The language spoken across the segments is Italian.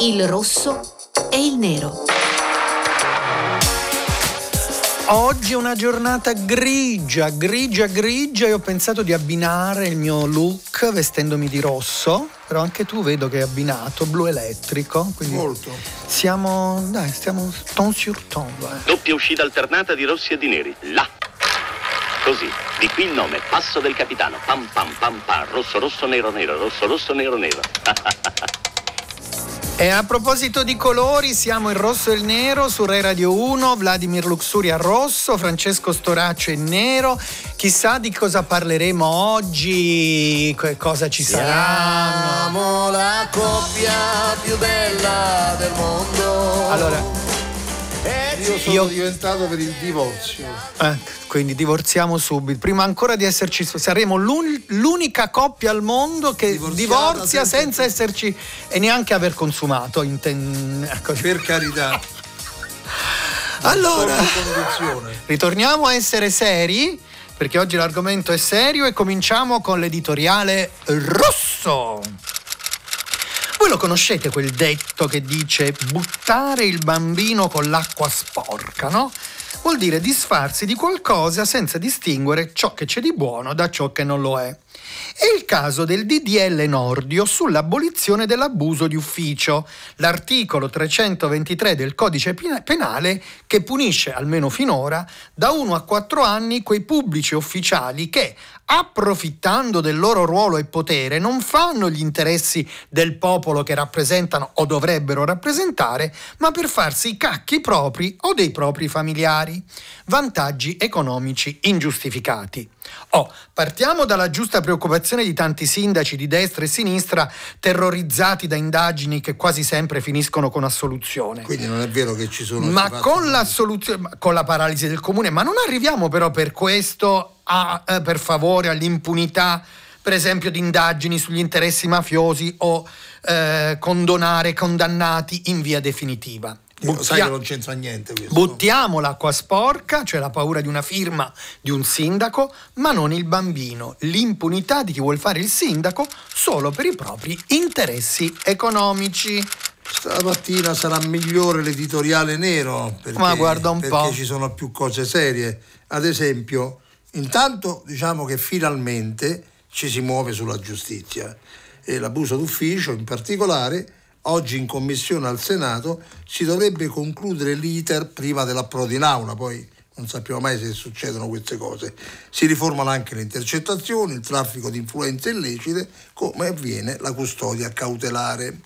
il rosso e il nero. Oggi è una giornata grigia, grigia, grigia e ho pensato di abbinare il mio look vestendomi di rosso, però anche tu vedo che è abbinato, blu elettrico, quindi Molto. siamo, dai, stiamo ton sur ton. eh. Doppia uscita alternata di rossi e di neri. Là. Così. Di qui il nome. Passo del capitano. Pam pam pam pam. Rosso rosso nero nero. Rosso rosso nero nero. E a proposito di colori, siamo il rosso e il nero su Rai Radio 1, Vladimir Luxuria rosso, Francesco Storaccio in nero. Chissà di cosa parleremo oggi, che cosa ci sarà. Siamo la coppia più bella del mondo. Allora, io sono io- diventato per il divorzio. eh, quindi divorziamo subito. Prima ancora di esserci, saremo l'un- l'unica coppia al mondo che Divorziata divorzia senza- senza esserci e neanche aver consumato. inten- ecco. Per carità. Allora, ritorniamo a essere seri. Perché oggi l'argomento è serio e cominciamo con l'editoriale rosso. Voi lo conoscete quel detto che dice buttare il bambino con l'acqua sporca, no? Vuol dire disfarsi di qualcosa senza distinguere ciò che c'è di buono da ciò che non lo è. È il caso del DDL Nordio sull'abolizione dell'abuso di ufficio, l'articolo 323 del codice pena- penale che punisce, almeno finora, da 1 a 4 anni quei pubblici ufficiali che, approfittando del loro ruolo e potere, non fanno gli interessi del popolo che rappresentano o dovrebbero rappresentare, ma per farsi i cacchi propri o dei propri familiari. Vantaggi economici ingiustificati. Oh, partiamo dalla giusta preoccupazione di tanti sindaci di destra e sinistra terrorizzati da indagini che quasi sempre finiscono con assoluzione. Quindi non è vero che ci sono. Ma con con la paralisi del comune, ma non arriviamo però per questo a, eh, per favore all'impunità, per esempio, di indagini sugli interessi mafiosi o eh, condonare condannati in via definitiva. Io Sai Buttia- che non c'entra niente questo. Buttiamo l'acqua sporca, cioè la paura di una firma di un sindaco, ma non il bambino, l'impunità di chi vuol fare il sindaco solo per i propri interessi economici. Stamattina sarà migliore l'editoriale nero perché, Ma guarda un perché po'. ci sono più cose serie. Ad esempio, intanto diciamo che finalmente ci si muove sulla giustizia e l'abuso d'ufficio in particolare. Oggi in commissione al Senato si dovrebbe concludere l'iter prima dell'approdo in aula, poi non sappiamo mai se succedono queste cose. Si riformano anche le intercettazioni, il traffico di influenze illecite, come avviene la custodia cautelare.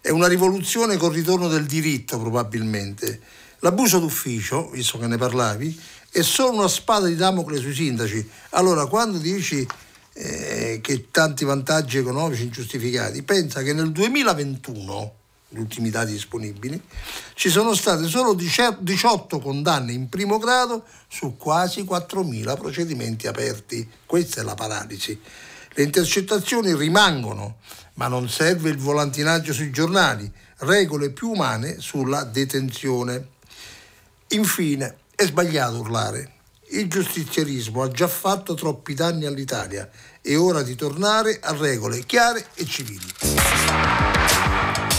È una rivoluzione col ritorno del diritto, probabilmente. L'abuso d'ufficio, visto che ne parlavi, è solo una spada di Damocle sui sindaci. Allora, quando dici eh, che tanti vantaggi economici ingiustificati, pensa che nel 2021, gli ultimi dati disponibili, ci sono state solo 18 condanne in primo grado su quasi 4.000 procedimenti aperti. Questa è la paralisi. Le intercettazioni rimangono, ma non serve il volantinaggio sui giornali, regole più umane sulla detenzione. Infine, è sbagliato urlare. Il giustizierismo ha già fatto troppi danni all'Italia. È ora di tornare a regole chiare e civili.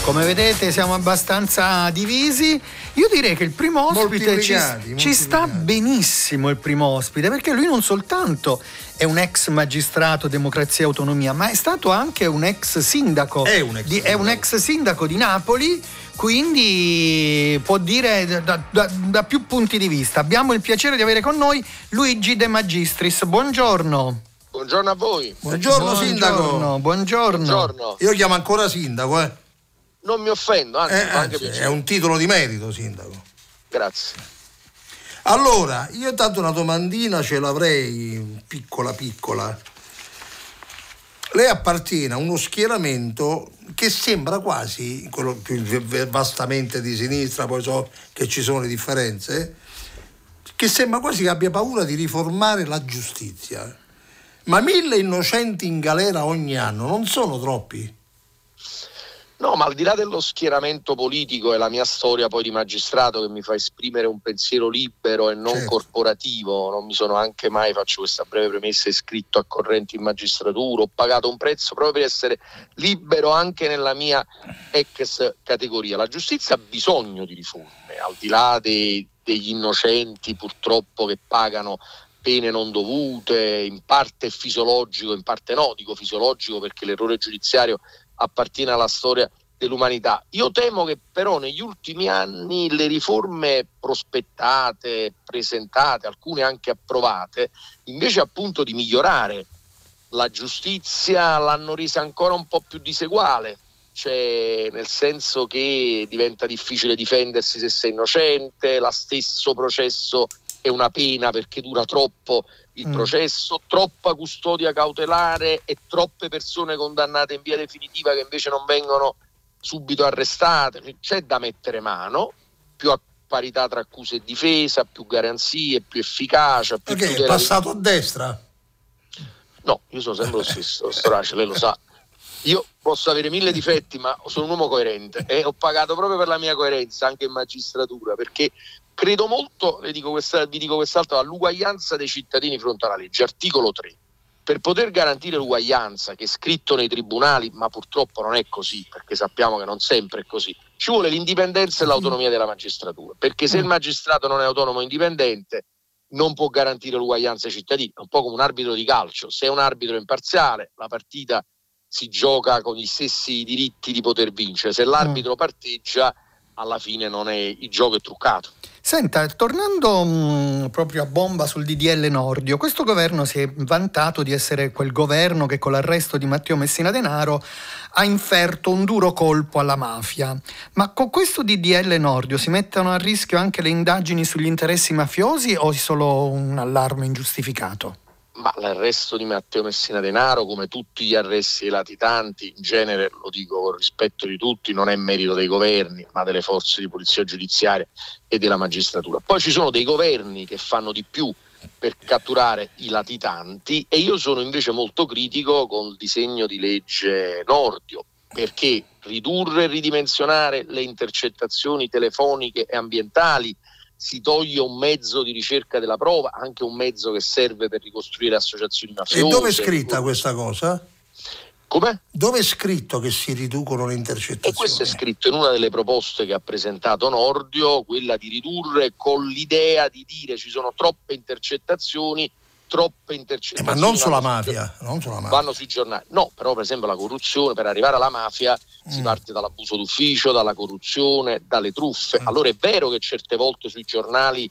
Come vedete siamo abbastanza divisi. Io direi che il primo ospite ci, ci sta benissimo il primo ospite perché lui non soltanto è un ex magistrato democrazia e autonomia, ma è stato anche un ex sindaco. È un ex di, è un sindaco. ex sindaco di Napoli, quindi può dire da, da- da più punti di vista. Abbiamo il piacere di avere con noi Luigi De Magistris. Buongiorno. Buongiorno a voi. Buongiorno, sindaco. Buongiorno, buongiorno. Buongiorno. Io chiamo ancora sindaco, eh. Non mi offendo, anzi, Eh, anzi, è un titolo di merito, sindaco. Grazie. Allora, io tanto una domandina ce l'avrei, piccola piccola. Lei appartiene a uno schieramento che sembra quasi, quello più vastamente di sinistra, poi so che ci sono le differenze, che sembra quasi che abbia paura di riformare la giustizia. Ma mille innocenti in galera ogni anno non sono troppi? No, ma al di là dello schieramento politico e la mia storia poi di magistrato che mi fa esprimere un pensiero libero e non Certo. corporativo, non mi sono anche mai, faccio questa breve premessa, iscritto a correnti in magistratura, ho pagato un prezzo proprio per essere libero anche nella mia ex categoria. La giustizia ha bisogno di riforme, al di là dei- degli innocenti purtroppo che pagano pene non dovute, in parte fisiologico, in parte no, dico fisiologico perché l'errore giudiziario appartiene alla storia dell'umanità. Io temo che però negli ultimi anni le riforme prospettate, presentate, alcune anche approvate, invece appunto di migliorare la giustizia l'hanno resa ancora un po' più diseguale, cioè nel senso che diventa difficile difendersi se sei innocente, lo stesso processo è una pena perché dura troppo il Mm. processo, troppa custodia cautelare e troppe persone condannate in via definitiva che invece non vengono subito arrestate. C'è da mettere mano, più a parità tra accusa e difesa, più garanzie, più efficacia, più Perché è passato a destra? No, io sono sempre lo stesso, Storace, lei lo sa. Io posso avere mille difetti, ma sono un uomo coerente e ho pagato proprio per la mia coerenza anche in magistratura, perché credo molto, dico questa- vi dico quest'altro, all'uguaglianza dei cittadini di fronte alla legge, articolo 3. Per poter garantire l'uguaglianza, che è scritto nei tribunali, ma purtroppo non è così, perché sappiamo che non sempre è così, ci vuole l'indipendenza e l'autonomia della magistratura, perché se il magistrato non è autonomo e indipendente, non può garantire l'uguaglianza ai cittadini, è un po' come un arbitro di calcio, se è un arbitro imparziale la partita si gioca con gli stessi diritti di poter vincere, se l'arbitro parteggia alla fine non è, il gioco è truccato. Senta, tornando mh, proprio a bomba sul DDL Nordio, questo governo si è vantato di essere quel governo che con l'arresto di Matteo Messina Denaro ha inferto un duro colpo alla mafia. Ma con questo DDL Nordio si mettono a rischio anche le indagini sugli interessi mafiosi o è solo un allarme ingiustificato? Ma l'arresto di Matteo Messina Denaro, come tutti gli arresti dei latitanti, in genere, lo dico con rispetto di tutti, non è merito dei governi, ma delle forze di polizia giudiziaria e della magistratura. Poi ci sono dei governi che fanno di più per catturare i latitanti e io sono invece molto critico con il disegno di legge Nordio, perché ridurre e ridimensionare le intercettazioni telefoniche e ambientali si toglie un mezzo di ricerca della prova, anche un mezzo che serve per ricostruire associazioni E mafiose. dove è scritta questa cosa? Come? Dove è scritto che si riducono le E intercettazioni? questo è scritto in una delle proposte che ha presentato Nordio, quella di ridurre con l'idea di dire ci sono troppe intercettazioni, troppe Eh, intercettazioni. ma non sulla mafia, non sulla mafia. Vanno sui giornali. No, però per esempio la corruzione, per arrivare alla mafia si Mm. parte dall'abuso d'ufficio, dalla corruzione, dalle truffe. Mm. Allora è vero che certe volte sui giornali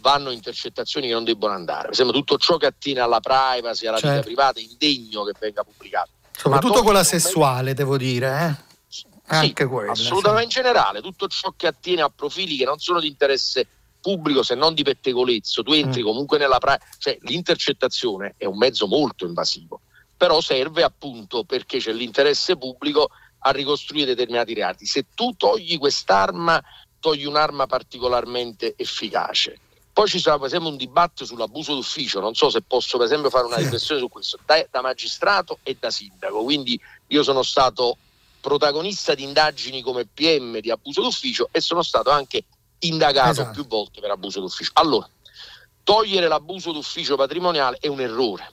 vanno intercettazioni che non debbono andare. Per esempio tutto ciò che attiene alla privacy, alla vita Certo. privata, è indegno che venga pubblicato. Soprattutto quella sessuale, devo dire. Eh? Sì, Anche quella, Assolutamente sì. in generale, tutto ciò che attiene a profili che non sono di interesse pubblico se non di pettegolezzo, tu entri Mm. comunque nella pra- cioè l'intercettazione è un mezzo molto invasivo, però serve appunto perché c'è l'interesse pubblico a ricostruire determinati reati. Se tu togli quest'arma, togli un'arma particolarmente efficace. Poi ci sarà per esempio un dibattito sull'abuso d'ufficio, non so se posso per esempio fare una riflessione su questo, da, da magistrato e da sindaco, quindi io sono stato protagonista di indagini come PM di abuso d'ufficio e sono stato anche indagato Esatto. più volte per abuso d'ufficio. Allora, togliere l'abuso d'ufficio patrimoniale è un errore,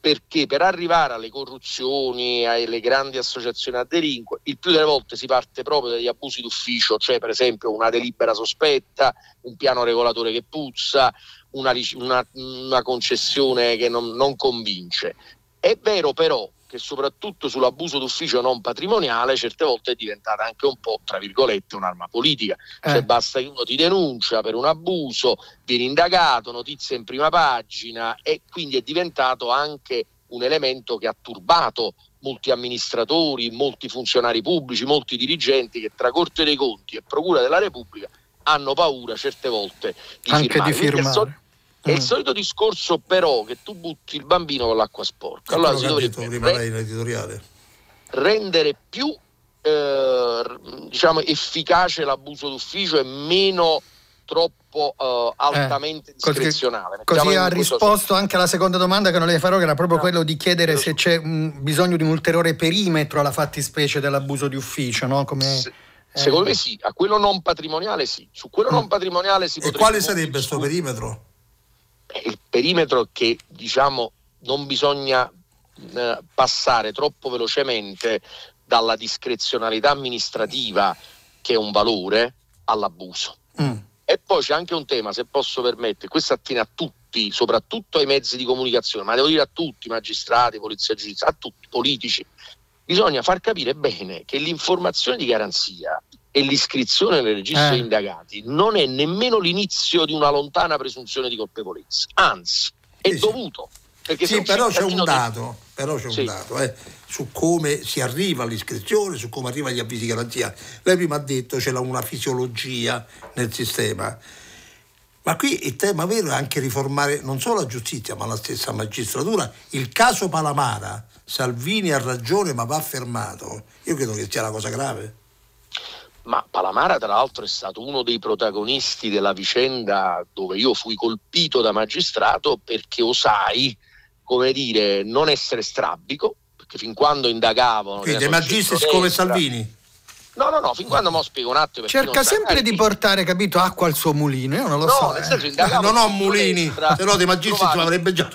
perché per arrivare alle corruzioni, alle grandi associazioni a delinque, il più delle volte si parte proprio dagli abusi d'ufficio, cioè per esempio una delibera sospetta, un piano regolatore che puzza, una, una- una concessione che non, non convince. È vero però che soprattutto sull'abuso d'ufficio non patrimoniale certe volte è diventata anche un po', tra virgolette, un'arma politica. Cioè Eh. basta che uno ti denuncia per un abuso, viene indagato, notizia in prima pagina e quindi è diventato anche un elemento che ha turbato molti amministratori, molti funzionari pubblici, molti dirigenti che tra Corte dei Conti e Procura della Repubblica hanno paura certe volte di Anche firmare. di firmare. È il Mm. solito discorso però che tu butti il bambino con l'acqua sporca. Allora, si dovrebbe prima re- rendere più eh, diciamo, efficace l'abuso d'ufficio e meno troppo uh, altamente eh, così, discrezionale. Così ha risposto anche alla seconda domanda che non le farò, che era proprio no. quello di chiedere se c'è un, bisogno di un ulteriore perimetro alla fattispecie dell'abuso di ufficio, no? Come, se, eh. Secondo me sì, a quello non patrimoniale sì, su quello mm. non patrimoniale si potrebbe... E quale sarebbe questo perimetro? Il perimetro che diciamo non bisogna eh, passare troppo velocemente dalla discrezionalità amministrativa, che è un valore, all'abuso. Mm. E poi c'è anche un tema, se posso permettere, questo attiene a tutti, soprattutto ai mezzi di comunicazione, ma devo dire a tutti, magistrati, polizia giudiziaria, a tutti, politici. Bisogna far capire bene che l'informazione di garanzia e l'iscrizione nel registro eh. degli indagati non è nemmeno l'inizio di una lontana presunzione di colpevolezza, anzi è sì, dovuto. Perché sì, però c'è un dato, di... però c'è sì. un dato eh, su come si arriva all'iscrizione, su come arriva agli avvisi di garanzia. Lei prima ha detto c'è una fisiologia nel sistema. Ma qui il tema vero è anche riformare non solo la giustizia, ma la stessa magistratura. Il caso Palamara, Salvini ha ragione ma va fermato. Io credo che sia una cosa grave. Ma Palamara, tra l'altro, è stato uno dei protagonisti della vicenda dove io fui colpito da magistrato perché osai come dire, non essere strabico, perché fin quando indagavo... Quindi dei magistri come Salvini? No, no, no, fin quando mo spiego un attimo. Cerca sempre di portare, capito, acqua al suo mulino. Io non lo no, so. Nel eh. senso, indagavo non ho mulini, se no dei magistri ci avrebbe già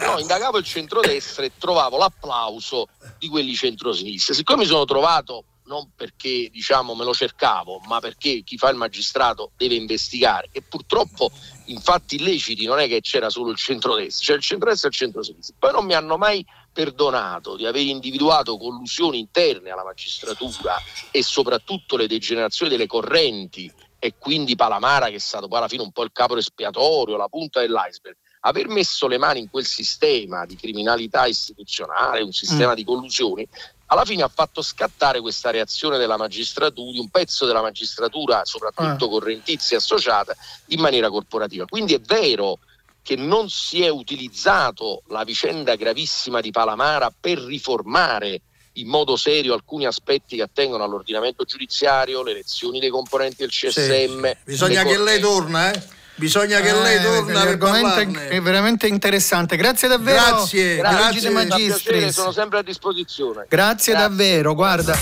No, indagavo il centrodestra e trovavo l'applauso di quelli centrosinistra. Siccome mi sono trovato non perché diciamo me lo cercavo, ma perché chi fa il magistrato deve investigare e purtroppo in fatti illeciti non è che c'era solo il centrodestra, c'è il centrodestra e il centrosinistra. Poi non mi hanno mai perdonato di aver individuato collusioni interne alla magistratura e soprattutto le degenerazioni delle correnti e quindi Palamara che è stato poi alla fine un po' il capo espiatorio, la punta dell'iceberg. Aver messo le mani in quel sistema di criminalità istituzionale, un sistema mm. di collusioni, alla fine ha fatto scattare questa reazione della magistratura, di un pezzo della magistratura, soprattutto ah. correntizia associata, in maniera corporativa. Quindi è vero che non si è utilizzato la vicenda gravissima di Palamara per riformare in modo serio alcuni aspetti che attengono all'ordinamento giudiziario, le elezioni dei componenti del CSM. Sì. Bisogna che lei torna, eh? Bisogna che lei eh, torni a L'argomento è veramente interessante. Grazie davvero. Grazie, grazie. Magistris. Sono sempre a disposizione. Grazie, grazie. davvero, guarda.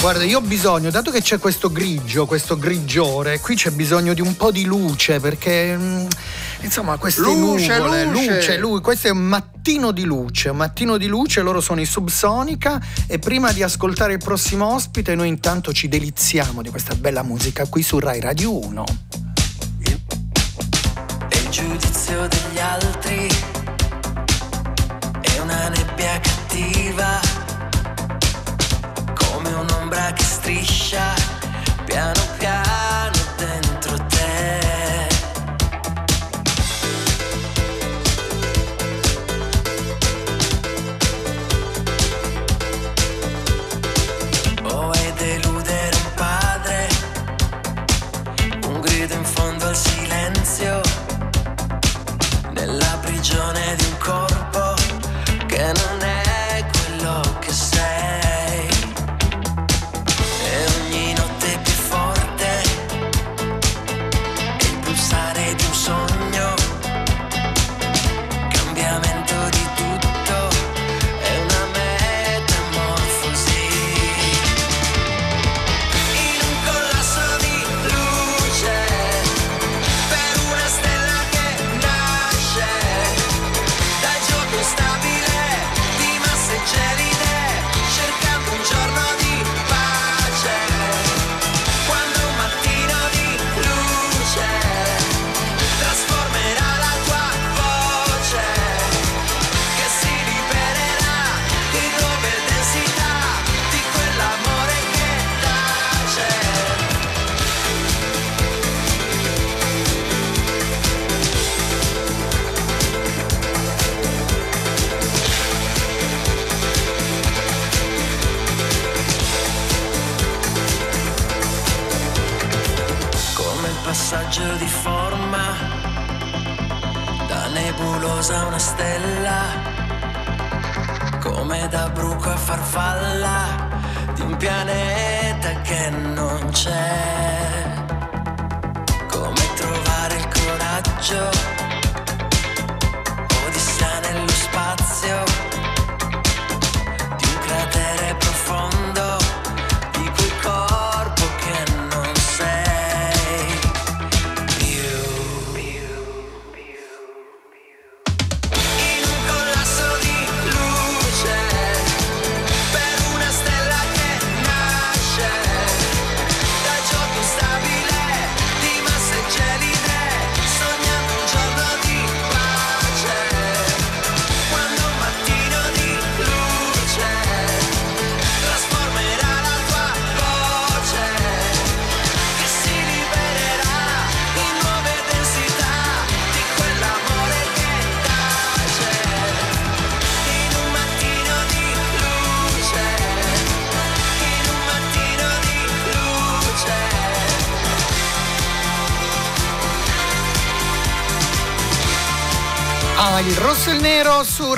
Guarda, io ho bisogno, dato che c'è questo grigio, questo grigiore, qui c'è bisogno di un po' di luce perché mm, insomma queste luce, nuvole, luce. luce, luce, questo è un mattino di luce, un mattino di luce, loro sono i Subsonica e prima di ascoltare il prossimo ospite noi intanto ci deliziamo di questa bella musica qui su Rai Radio 1 giudizio degli altri è una nebbia cattiva, come un'ombra che striscia piano piano dentro te. Oh, è deludere un padre, un grido in fondo al silenzio prigione di un corpo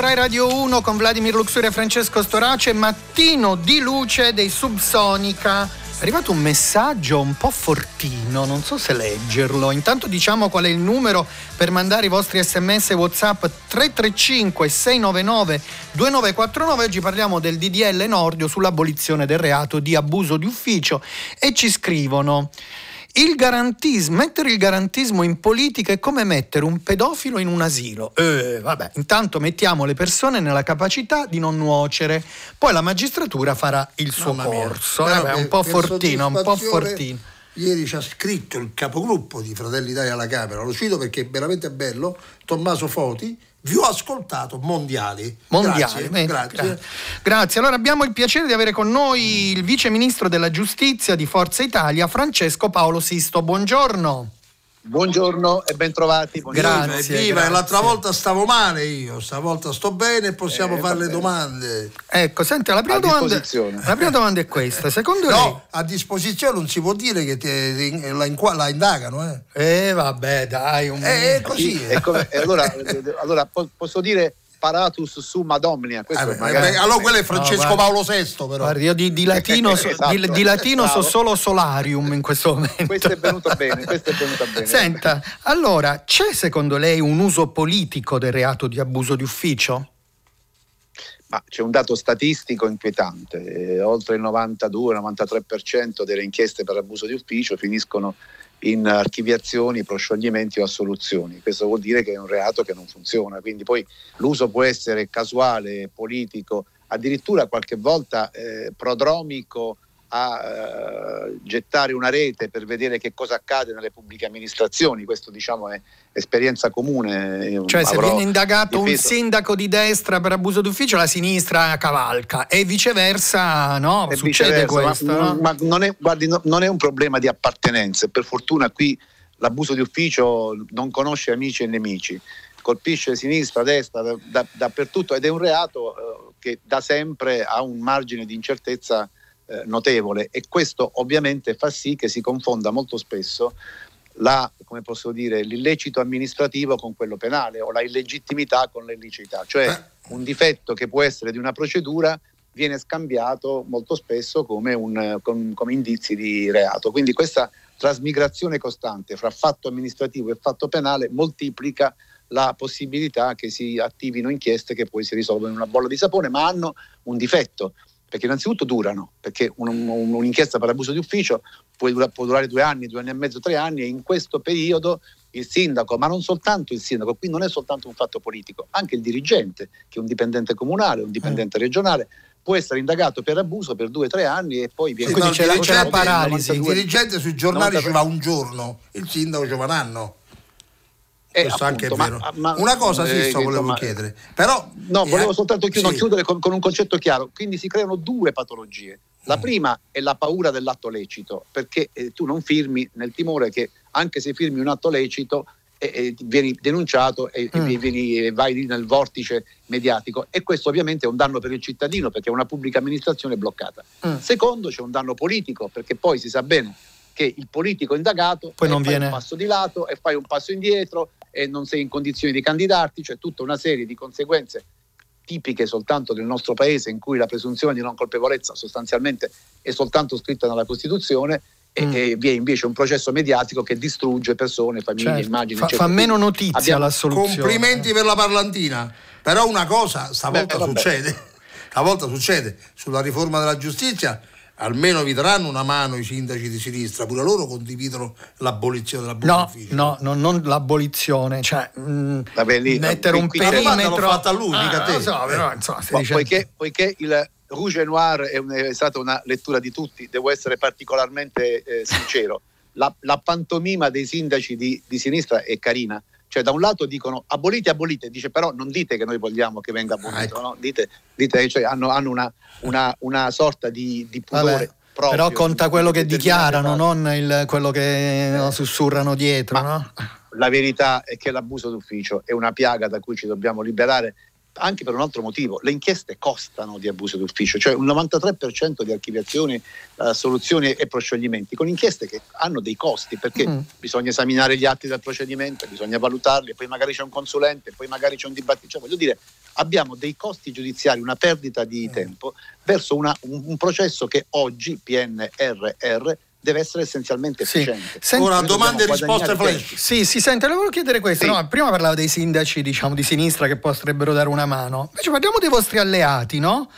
Rai Radio 1 con Vladimir Luxuria e Francesco Storace, mattino di luce dei Subsonica. È arrivato un messaggio un po' fortino, non so se leggerlo. Intanto diciamo qual è il numero per mandare i vostri sms e whatsapp 335 699 2949. Oggi parliamo del DDL Nordio sull'abolizione del reato di abuso di ufficio e ci scrivono il garantismo, mettere il garantismo in politica è come mettere un pedofilo in un asilo. Eh, vabbè, intanto mettiamo le persone nella capacità di non nuocere, poi la magistratura farà il suo Mamma mia. corso. Però Vabbè, un po' fortino, un po' fortino. Ieri ci ha scritto il capogruppo di Fratelli d'Italia alla Camera, lo cito perché è veramente bello, Tommaso Foti, vi ho ascoltato mondiali. Mondiali, Grazie, bene, grazie. gra- grazie. Allora abbiamo il piacere di avere con noi il vice ministro della giustizia di Forza Italia, Francesco Paolo Sisto. Buongiorno. Buongiorno e bentrovati. buongiorno. Grazie, Viva, grazie. l'altra volta stavo male io, stavolta sto bene e possiamo Eh, fare le domande. Ecco, senti, la prima, domanda, la prima domanda è questa. Secondo No, a disposizione non si può dire che te- la, la indagano, eh. lei... Eh vabbè, dai, un Eh, è così. E e allora, eh, allora po- posso dire paratus summa domnia. Questo Eh, beh, magari- eh, allora quello è Francesco No, Paolo VI, però. Guarda, io di, di latino, so, Esatto. di, di latino so solo solarium in questo momento. Questo è venuto bene, questo è venuto bene. Senta, allora, c'è secondo lei un uso politico del reato di abuso di ufficio? Ma c'è un dato statistico inquietante, eh, oltre il 92-93% delle inchieste per abuso di ufficio finiscono in archiviazioni, proscioglimenti o assoluzioni. Questo vuol dire che è un reato che non funziona, quindi poi l'uso può essere casuale, politico, addirittura qualche volta eh, prodromico a eh, gettare una rete per vedere che cosa accade nelle pubbliche amministrazioni, questo diciamo è esperienza comune. Io Cioè, se viene indagato un difeso- sindaco di destra per abuso d'ufficio, la sinistra cavalca e viceversa, no? e Succede viceversa, questo. ma, no? ma non, è, guardi, no- non è un problema di appartenenze, per fortuna qui l'abuso di ufficio non conosce amici e nemici, colpisce sinistra, destra, da- da- dappertutto ed è un reato eh, che da sempre ha un margine di incertezza eh, notevole e questo ovviamente fa sì che si confonda molto spesso la, come posso dire, l'illecito amministrativo con quello penale o la illegittimità con l'illicità, cioè Eh. un difetto che può essere di una procedura viene scambiato molto spesso come, un, com- come indizi di reato. Quindi questa trasmigrazione costante fra fatto amministrativo e fatto penale moltiplica la possibilità che si attivino inchieste che poi si risolvono in una bolla di sapone, ma hanno un difetto, perché innanzitutto durano, perché un- un- un'inchiesta per abuso di ufficio può, dura- può durare due anni, due anni e mezzo, tre anni e in questo periodo il sindaco, ma non soltanto il sindaco, qui non è soltanto un fatto politico, anche il dirigente, che è un dipendente comunale, un dipendente regionale, può essere indagato per abuso per due o tre anni e poi viene... Sì, no, Quindi il c'è la- c'è la paralisi. Il dirigente sui giornali 92. ci va un giorno, il sindaco ci va un anno. Eh, Questo anche è vero. ma- ma- Una cosa sì, eh, volevo insomma, chiedere. Però, No, eh, volevo soltanto chiudere, sì. chiudere con, con un concetto chiaro. Quindi si creano due patologie. La Mm. prima è la paura dell'atto lecito, perché eh, tu non firmi nel timore che anche se firmi un atto lecito eh, eh, vieni denunciato e, Mm. vieni- vai lì nel vortice mediatico. E questo ovviamente è un danno per il cittadino perché è una pubblica amministrazione bloccata. Mm. Secondo, c'è un danno politico perché poi si sa bene che il politico indagato Poi eh, non fai viene- un passo di lato e fai un passo indietro e non sei in condizioni di candidarti, c'è tutta una serie di conseguenze tipiche soltanto del nostro paese in cui la presunzione di non colpevolezza sostanzialmente è soltanto scritta nella Costituzione e, Mm. e vi è invece un processo mediatico che distrugge persone, famiglie, Certo. immagini. fa, fa meno notizia abbiamo- la soluzione. Complimenti per la parlantina. Però una cosa stavolta Beh, succede. Stavolta succede sulla riforma della giustizia. Almeno vi daranno una mano i sindaci di sinistra, pure loro condividono l'abolizione della No, no, no, non l'abolizione, cioè mh, Vabbè, lì- mettere un perimetro. fatta a lui, mica a te. so, però, insomma, Po- dicendo- poiché, poiché il Rouge et Noir è, un- è stata una lettura di tutti, devo essere particolarmente eh, sincero. La, la pantomima dei sindaci di, di sinistra è carina. Cioè, da un lato dicono abolite, abolite, dice però non dite che noi vogliamo che venga abolito, Ah, ecco. no? dite, dite cioè, hanno, hanno una, una- una sorta di, di pudore. Vabbè, proprio, però conta quello che dichiarano, non il- quello che no, sussurrano dietro, no? La verità è che l'abuso d'ufficio è una piaga da cui ci dobbiamo liberare anche per un altro motivo. Le inchieste costano di abuso d'ufficio, cioè un 93% di archiviazioni, eh, soluzioni e proscioglimenti con inchieste che hanno dei costi perché Mm. bisogna esaminare gli atti del procedimento, bisogna valutarli, poi magari c'è un consulente, poi magari c'è un dibattito. Cioè, voglio dire, abbiamo dei costi giudiziari, una perdita di tempo verso una- un, un processo che oggi, PNRR, deve essere essenzialmente Sì. efficiente. Senti- Ora domande e risposte flash. Sì, si sente, le volevo chiedere questo. Sì. no? Prima parlavo dei sindaci, diciamo, di sinistra che potrebbero dare una mano. Invece parliamo dei vostri alleati, no?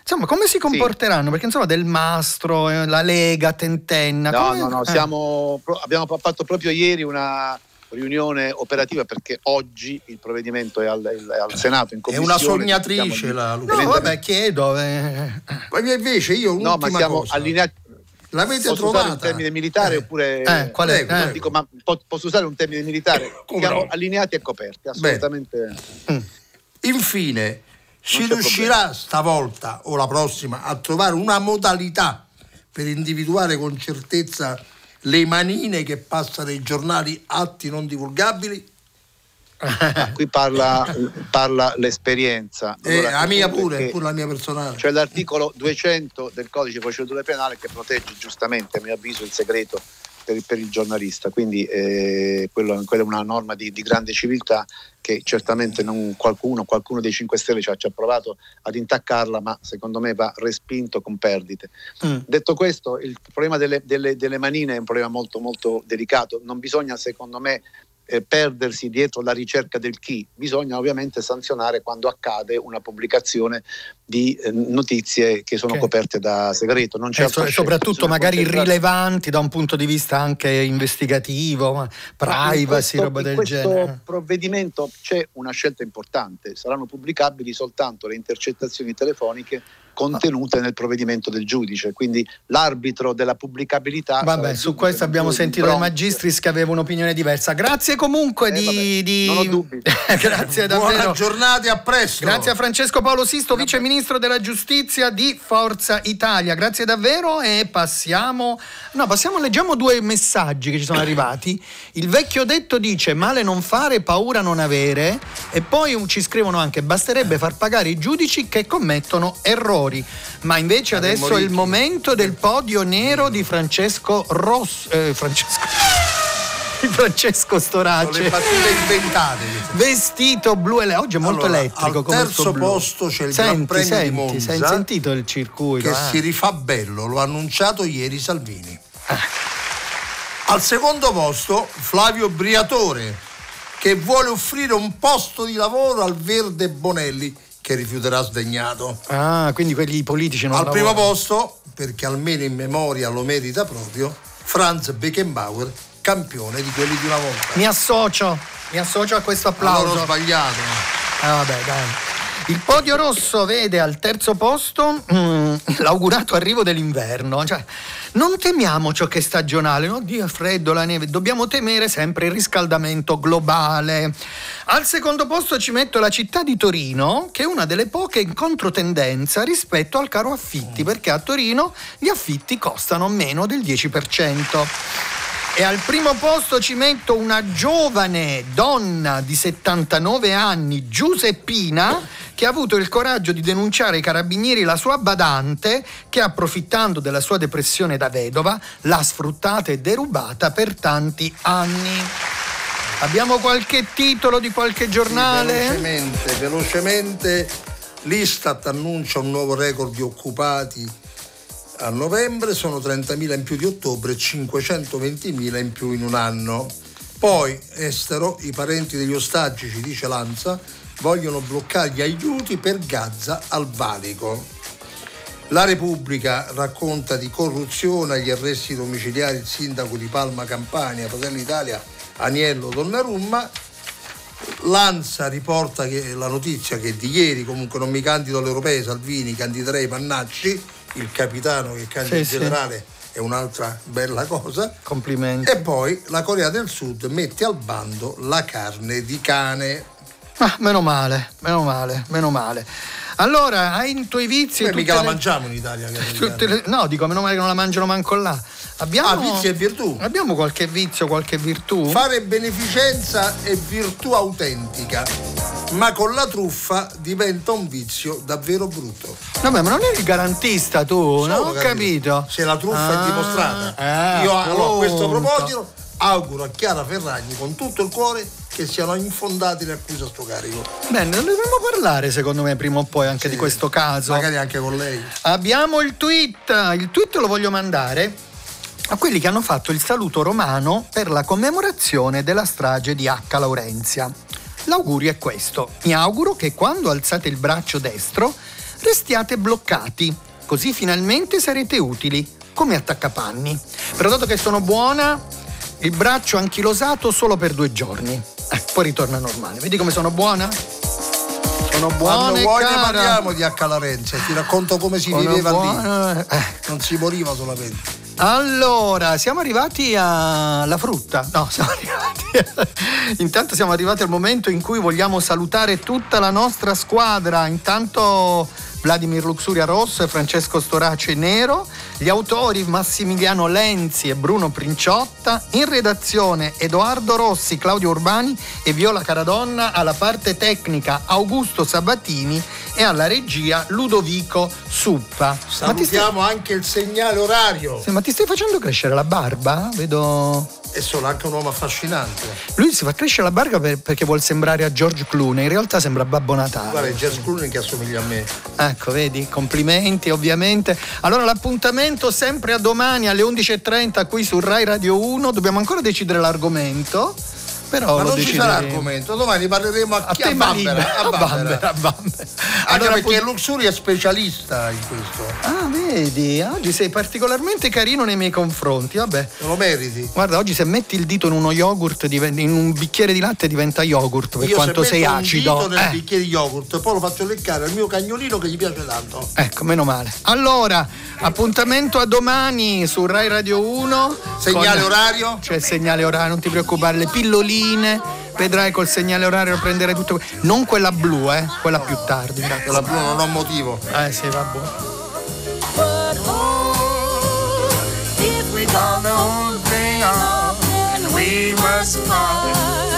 Insomma, come si comporteranno? Perché insomma, Del Mastro, eh, la Lega, Tentenna. No, come- no, no, eh. siamo, abbiamo fatto proprio ieri una riunione operativa perché oggi il provvedimento è al, è al Senato in È commissione. una sognatrice la Luca. No, vabbè, chiedo. eh. Ma invece io No, ma siamo cosa. allineati. L'avete Posso usare un trovata? termine militare Eh. oppure... Eh, qual è? Eh. prego. Dico, ma po- posso usare un termine militare? Siamo no? allineati e coperti, assolutamente. Infine, si riuscirà stavolta o la prossima a trovare una modalità per individuare con certezza le manine che passano ai giornali atti non divulgabili? Ah, qui parla, parla l'esperienza. Eh, Allora, la mia perché- pure, pure la mia personale. C'è l'articolo 200 del codice di procedura penale che protegge giustamente, a mio avviso, il segreto per, per il giornalista. Quindi eh, quello- quella è una norma di, di grande civiltà che certamente non qualcuno, qualcuno dei 5 Stelle ci ha, ci ha provato ad intaccarla, ma secondo me va respinto con perdite. Mm. Detto questo, il problema delle, delle- delle manine è un problema molto, molto delicato. Non bisogna, secondo me, eh, perdersi dietro la ricerca del chi, bisogna ovviamente sanzionare quando accade una pubblicazione di eh, notizie che sono Che- coperte da segreto. Non c'è E so- soprattutto magari concentrarsi- rilevanti da un punto di vista anche investigativo, in privacy, questo- roba in del questo genere. provvedimento c'è una scelta importante, saranno pubblicabili soltanto le intercettazioni telefoniche contenute nel provvedimento del giudice, quindi l'arbitro della pubblicabilità. Vabbè, su questo abbiamo sentito dai Bronx. magistris che aveva un'opinione diversa. Grazie comunque Eh, di, vabbè, di- non ho dubbi. Grazie Buona davvero. giornata e a presto. Grazie a Francesco Paolo Sisto, vice ministro della giustizia di Forza Italia. Grazie davvero e passiamo. No, passiamo, leggiamo due messaggi che ci sono arrivati. Il vecchio detto dice male non fare, paura non avere. E poi ci scrivono anche basterebbe far pagare i giudici che commettono errori. Ma invece adesso è il momento del podio nero di Francesco Rosso. eh, Francesco. di Francesco Sono le Storace. battute inventate. Vestito blu ele- oggi è molto Allora, elettrico al terzo posto c'è il Gran senti, Premio di senti, Monza, Hai sentito il circuito? che eh? si rifà bello, lo ha annunciato ieri Salvini. Ah. Al secondo posto Flavio Briatore, che vuole offrire un posto di lavoro al Verde Bonelli, che rifiuterà sdegnato. Ah, quindi quelli politici non al primo lavorano. posto, perché almeno in memoria lo merita proprio, Franz Beckenbauer, campione di quelli di una volta. Mi associo, mi associo a questo Allora applauso. ho sbagliato. Ah, vabbè, dai. Il podio rosso vede al terzo posto mm, l'augurato arrivo dell'inverno. Cioè, non temiamo ciò che è stagionale, no? Dio, freddo, la neve. Dobbiamo temere sempre il riscaldamento globale. Al secondo posto ci metto la città di Torino, che è una delle poche in controtendenza rispetto al caro affitti, perché a Torino gli affitti costano meno del 10%. E al primo posto ci metto una giovane donna di 79 anni, Giuseppina, che ha avuto il coraggio di denunciare ai carabinieri la sua badante che, approfittando della sua depressione da vedova, l'ha sfruttata e derubata per tanti anni. Abbiamo qualche titolo di qualche giornale? Velocemente, velocemente, l'Istat annuncia un nuovo record di occupati a novembre, sono 30.000 in più di ottobre e 520.000 in più in un anno. Poi, estero, i parenti degli ostaggi, ci dice Lanza, vogliono bloccare gli aiuti per Gaza al valico. La Repubblica racconta di corruzione agli arresti domiciliari il sindaco di Palma Campania, Fratelli Italia, Aniello Donnarumma. Lanza riporta che la notizia che di ieri comunque non mi candido all'Europea, Salvini, candiderei Pannacci, il capitano che candida Sì, in sì. generale è un'altra bella cosa. Complimenti. E poi la Corea del Sud mette al bando la carne di cane. Ah, meno male, meno male, meno male. Allora, hai i tuoi vizi tutte mica la le- mangiamo in Italia. le- no, dico, meno male che non la mangiano manco là. Abbiamo, Ah, vizi e virtù. Abbiamo qualche vizio, qualche virtù? Fare beneficenza è virtù autentica, ma con la truffa diventa un vizio davvero brutto. Vabbè, ma non eri il garantista tu, Solo no? Ho capito. capito. Se la truffa è Ah, dimostrata. eh, Io allora, a questo proposito auguro a Chiara Ferragni con tutto il cuore che siano infondate le accuse a sto carico. Bene, ne dovremmo parlare secondo me prima o poi anche di questo caso. Magari anche con lei. Abbiamo il tweet, il tweet lo voglio mandare a quelli che hanno fatto il saluto romano per la commemorazione della strage di H. Laurenzia. L'augurio è questo. Mi auguro che quando alzate il braccio destro restiate bloccati, così finalmente sarete utili come attaccapanni. Però dato che sono buona, il braccio anchilosato solo per due giorni. Eh, poi ritorna normale. Vedi come sono buona? Sono Quando buona e vuoi ne cara. parliamo di. Laurenzia, ti racconto come si Sono viveva lì. buona- eh. Non si moriva solamente. Allora, siamo arrivati alla frutta. No, siamo arrivati. Intanto siamo arrivati al momento in cui vogliamo salutare tutta la nostra squadra. Intanto Vladimir Luxuria Rosso e Francesco Storace Nero, gli autori Massimiliano Lenzi e Bruno Princiotta, in redazione Edoardo Rossi, Claudio Urbani e Viola Caradonna, alla parte tecnica Augusto Sabatini e alla regia Ludovico Suppa. Ma ti stai- Salutiamo anche il segnale orario. sì, ma ti stai facendo crescere la barba? Vedo. E sono anche un uomo affascinante. Lui si fa crescere la barba per- perché vuol sembrare a George Clooney, in realtà sembra Babbo Natale. Guarda, è George Clooney che assomiglia a me. Ecco, vedi, complimenti ovviamente. Allora l'appuntamento sempre a domani alle 11.30 qui su Rai Radio 1, dobbiamo ancora decidere l'argomento, però Ma non ci sarà decideremo. argomento, domani parleremo a, A a Bambera. A Bambera. A Bambera. Anche Allora, perché appunto- Luxury è specialista in questo. Ah, vedi, oggi sei particolarmente carino nei miei confronti, vabbè. Te lo meriti. Guarda, oggi se metti il dito in uno yogurt, in un bicchiere di latte diventa yogurt per Io quanto se sei metto acido. un dito nel Eh, bicchiere di yogurt, poi lo faccio leccare al mio cagnolino che gli piace tanto. ecco, meno male. Allora, appuntamento a domani su Rai Radio 1. Segnale con- orario? C'è il segnale orario, non ti preoccupare, le pilloline. Vedrai col segnale orario prendere tutto. Non quella blu, eh, quella più tardi. Per la blu non ho motivo. Eh sì, oh, if we must fall.